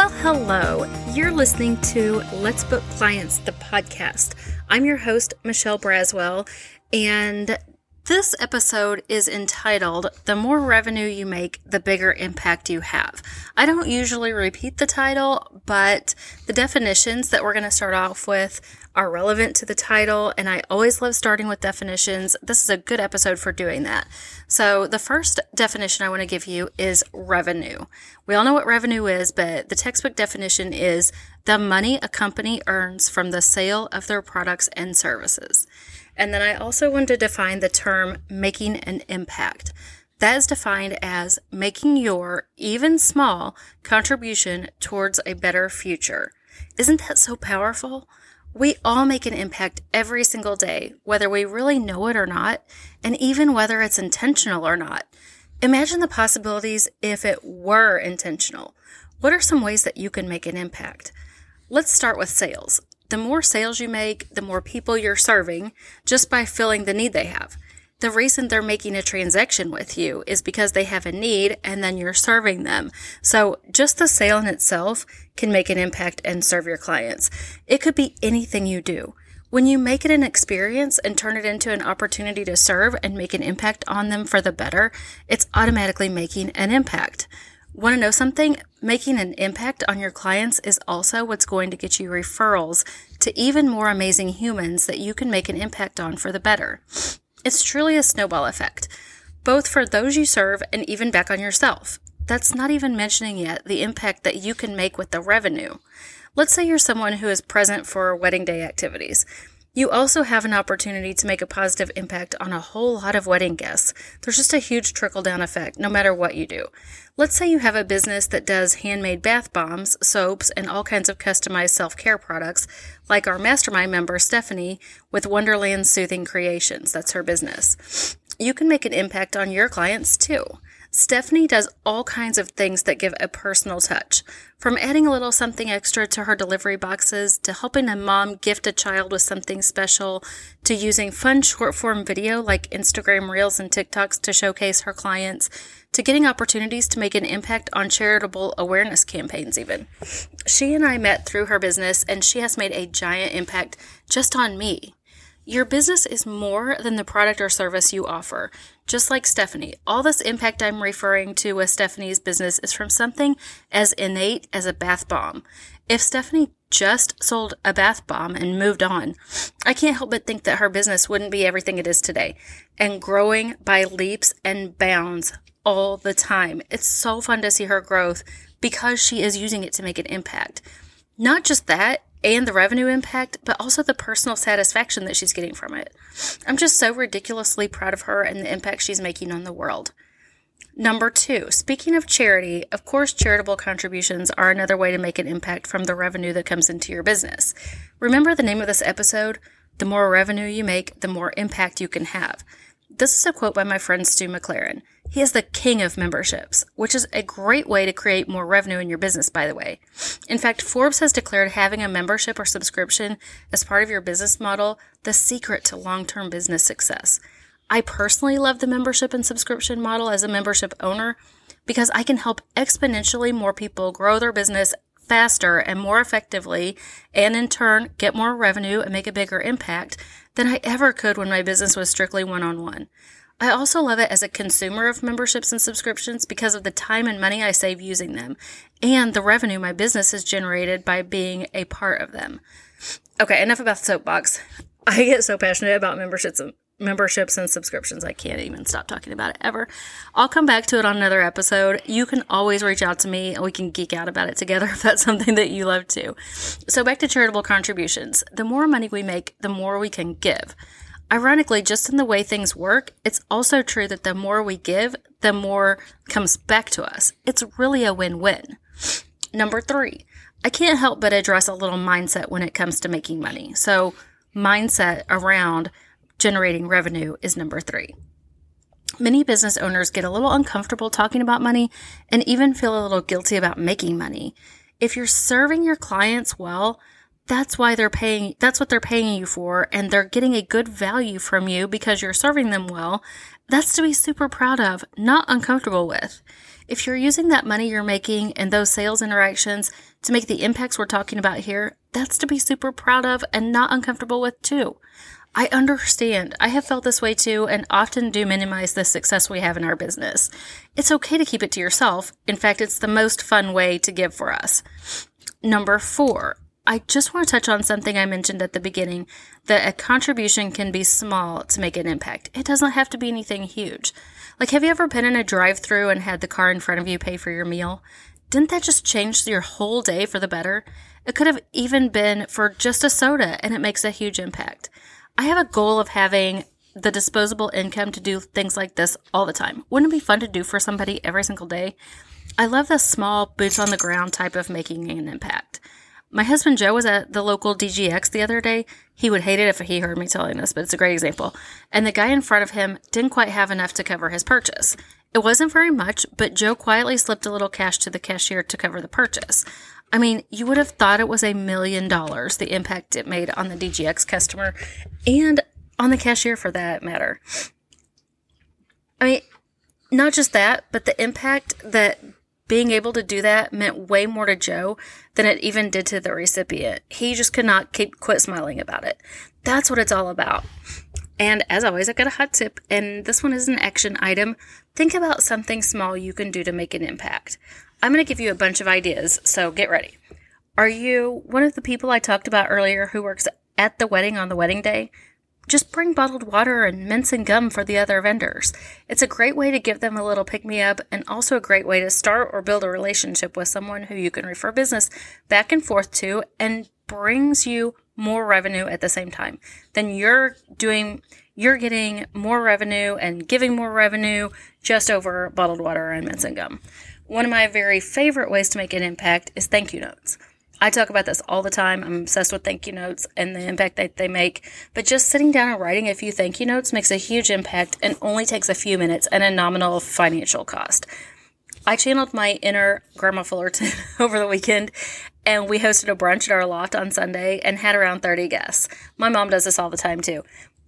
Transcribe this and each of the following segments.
Well, hello. You're listening to Let's Book Clients, the podcast. I'm your host, Michelle Braswell, and this episode is entitled The More Revenue You Make, the Bigger Impact You Have. I don't usually repeat the title, but the definitions that we're going to start off with are relevant to the title, and I always love starting with definitions. This is a good episode for doing that. So, the first definition I want to give you is revenue. We all know what revenue is, but the textbook definition is the money a company earns from the sale of their products and services. And then I also want to define the term making an impact. That is defined as making your, even small, contribution towards a better future. Isn't that so powerful? We all make an impact every single day, whether we really know it or not, and even whether it's intentional or not. Imagine the possibilities if it were intentional. What are some ways that you can make an impact? Let's start with sales. The more sales you make, the more people you're serving just by filling the need they have. The reason they're making a transaction with you is because they have a need and then you're serving them. So just the sale in itself can make an impact and serve your clients. It could be anything you do. When you make it an experience and turn it into an opportunity to serve and make an impact on them for the better, it's automatically making an impact. Want to know something? Making an impact on your clients is also what's going to get you referrals to even more amazing humans that you can make an impact on for the better. It's truly a snowball effect, both for those you serve and even back on yourself. That's not even mentioning yet the impact that you can make with the revenue. Let's say you're someone who is present for wedding day activities. You also have an opportunity to make a positive impact on a whole lot of wedding guests. There's just a huge trickle down effect no matter what you do. Let's say you have a business that does handmade bath bombs, soaps, and all kinds of customized self care products, like our mastermind member Stephanie with Wonderland Soothing Creations. That's her business. You can make an impact on your clients too. Stephanie does all kinds of things that give a personal touch. From adding a little something extra to her delivery boxes, to helping a mom gift a child with something special, to using fun short form video like Instagram Reels and TikToks to showcase her clients, to getting opportunities to make an impact on charitable awareness campaigns, even. She and I met through her business, and she has made a giant impact just on me. Your business is more than the product or service you offer. Just like Stephanie, all this impact I'm referring to with Stephanie's business is from something as innate as a bath bomb. If Stephanie just sold a bath bomb and moved on, I can't help but think that her business wouldn't be everything it is today and growing by leaps and bounds all the time. It's so fun to see her growth because she is using it to make an impact. Not just that, and the revenue impact, but also the personal satisfaction that she's getting from it. I'm just so ridiculously proud of her and the impact she's making on the world. Number two, speaking of charity, of course, charitable contributions are another way to make an impact from the revenue that comes into your business. Remember the name of this episode? The more revenue you make, the more impact you can have. This is a quote by my friend Stu McLaren. He is the king of memberships, which is a great way to create more revenue in your business, by the way. In fact, Forbes has declared having a membership or subscription as part of your business model the secret to long term business success. I personally love the membership and subscription model as a membership owner because I can help exponentially more people grow their business faster and more effectively, and in turn get more revenue and make a bigger impact than I ever could when my business was strictly one on one. I also love it as a consumer of memberships and subscriptions because of the time and money I save using them and the revenue my business has generated by being a part of them. Okay, enough about the soapbox. I get so passionate about memberships and memberships and subscriptions. I can't even stop talking about it ever. I'll come back to it on another episode. You can always reach out to me and we can geek out about it together if that's something that you love too. So back to charitable contributions. The more money we make, the more we can give. Ironically, just in the way things work, it's also true that the more we give, the more comes back to us. It's really a win win. Number three, I can't help but address a little mindset when it comes to making money. So, mindset around generating revenue is number three. Many business owners get a little uncomfortable talking about money and even feel a little guilty about making money. If you're serving your clients well, that's why they're paying, that's what they're paying you for, and they're getting a good value from you because you're serving them well. That's to be super proud of, not uncomfortable with. If you're using that money you're making and those sales interactions to make the impacts we're talking about here, that's to be super proud of and not uncomfortable with too. I understand. I have felt this way too and often do minimize the success we have in our business. It's okay to keep it to yourself. In fact, it's the most fun way to give for us. Number four, I just want to touch on something I mentioned at the beginning that a contribution can be small to make an impact. It doesn't have to be anything huge. Like, have you ever been in a drive through and had the car in front of you pay for your meal? Didn't that just change your whole day for the better? It could have even been for just a soda, and it makes a huge impact. I have a goal of having the disposable income to do things like this all the time. Wouldn't it be fun to do for somebody every single day? I love the small, boots on the ground type of making an impact. My husband Joe was at the local DGX the other day. He would hate it if he heard me telling this, but it's a great example. And the guy in front of him didn't quite have enough to cover his purchase. It wasn't very much, but Joe quietly slipped a little cash to the cashier to cover the purchase. I mean, you would have thought it was a million dollars, the impact it made on the DGX customer and on the cashier for that matter. I mean, not just that, but the impact that being able to do that meant way more to Joe than it even did to the recipient. He just could not keep quit smiling about it. That's what it's all about. And as always, I've got a hot tip, and this one is an action item. Think about something small you can do to make an impact. I'm going to give you a bunch of ideas, so get ready. Are you one of the people I talked about earlier who works at the wedding on the wedding day? Just bring bottled water and mints and gum for the other vendors. It's a great way to give them a little pick me up and also a great way to start or build a relationship with someone who you can refer business back and forth to and brings you more revenue at the same time. Then you're doing you're getting more revenue and giving more revenue just over bottled water and mints and gum. One of my very favorite ways to make an impact is thank you notes. I talk about this all the time. I'm obsessed with thank you notes and the impact that they make. But just sitting down and writing a few thank you notes makes a huge impact and only takes a few minutes and a nominal financial cost. I channeled my inner Grandma Fullerton over the weekend and we hosted a brunch at our loft on Sunday and had around 30 guests. My mom does this all the time too.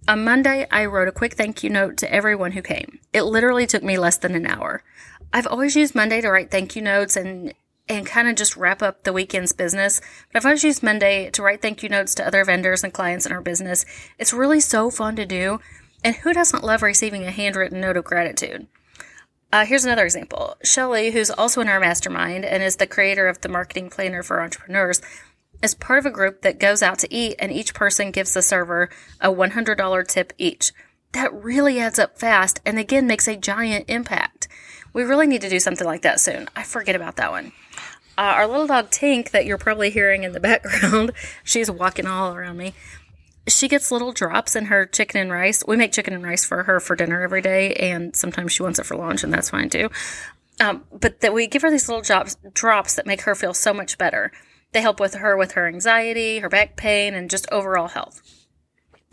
On Monday, I wrote a quick thank you note to everyone who came. It literally took me less than an hour. I've always used Monday to write thank you notes and and kind of just wrap up the weekend's business. But I've always used Monday to write thank you notes to other vendors and clients in our business. It's really so fun to do. And who doesn't love receiving a handwritten note of gratitude? Uh, here's another example. Shelly, who's also in our mastermind and is the creator of the marketing planner for entrepreneurs, is part of a group that goes out to eat and each person gives the server a $100 tip each. That really adds up fast and again makes a giant impact. We really need to do something like that soon. I forget about that one. Uh, our little dog Tink, that you're probably hearing in the background, she's walking all around me. She gets little drops in her chicken and rice. We make chicken and rice for her for dinner every day, and sometimes she wants it for lunch, and that's fine too. Um, but that we give her these little drops, drops that make her feel so much better. They help with her with her anxiety, her back pain, and just overall health.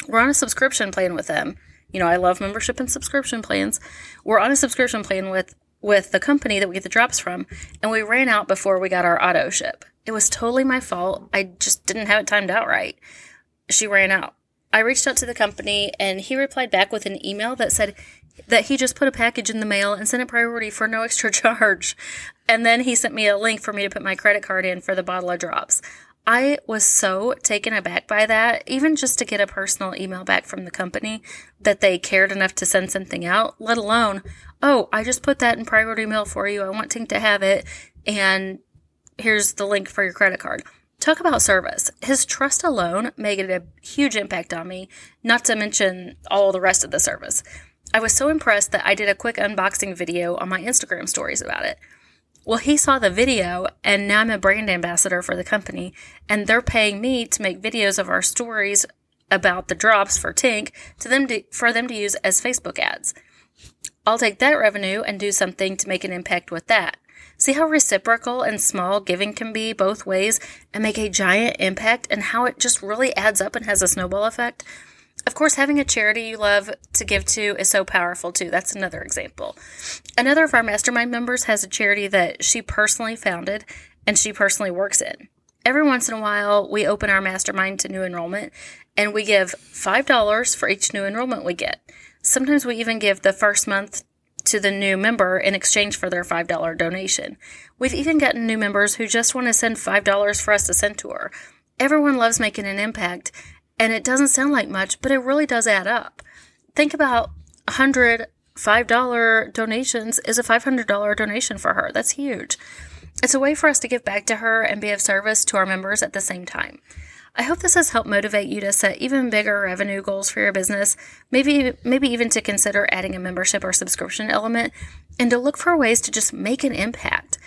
We're on a subscription plan with them. You know, I love membership and subscription plans. We're on a subscription plan with with the company that we get the drops from, and we ran out before we got our auto ship. It was totally my fault. I just didn't have it timed out right. She ran out. I reached out to the company, and he replied back with an email that said that he just put a package in the mail and sent it priority for no extra charge. And then he sent me a link for me to put my credit card in for the bottle of drops. I was so taken aback by that, even just to get a personal email back from the company that they cared enough to send something out, let alone, oh, I just put that in priority mail for you. I want Tink to have it. And here's the link for your credit card. Talk about service. His trust alone made it a huge impact on me, not to mention all the rest of the service. I was so impressed that I did a quick unboxing video on my Instagram stories about it. Well, he saw the video, and now I'm a brand ambassador for the company, and they're paying me to make videos of our stories about the drops for Tink to them to, for them to use as Facebook ads. I'll take that revenue and do something to make an impact with that. See how reciprocal and small giving can be both ways and make a giant impact, and how it just really adds up and has a snowball effect? Of course, having a charity you love to give to is so powerful too. That's another example. Another of our mastermind members has a charity that she personally founded and she personally works in. every once in a while, we open our mastermind to new enrollment and we give $5 for each new enrollment we get. Sometimes we even give the first month to the new member in exchange for their $5 donation. We've even gotten new members who just want to send $5 for us to send to her. Everyone loves making an impact, and it doesn't sound like much, but it really does add up. Think about 100 $5 donations is a $500 donation for her. That's huge. It's a way for us to give back to her and be of service to our members at the same time. I hope this has helped motivate you to set even bigger revenue goals for your business, maybe maybe even to consider adding a membership or subscription element and to look for ways to just make an impact.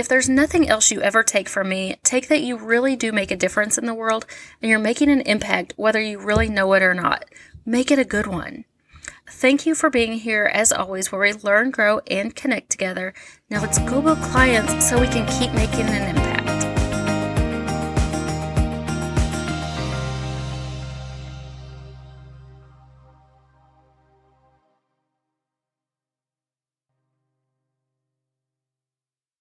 If there's nothing else you ever take from me, take that you really do make a difference in the world and you're making an impact whether you really know it or not. Make it a good one. Thank you for being here as always, where we learn, grow, and connect together. Now let's go build clients so we can keep making an impact.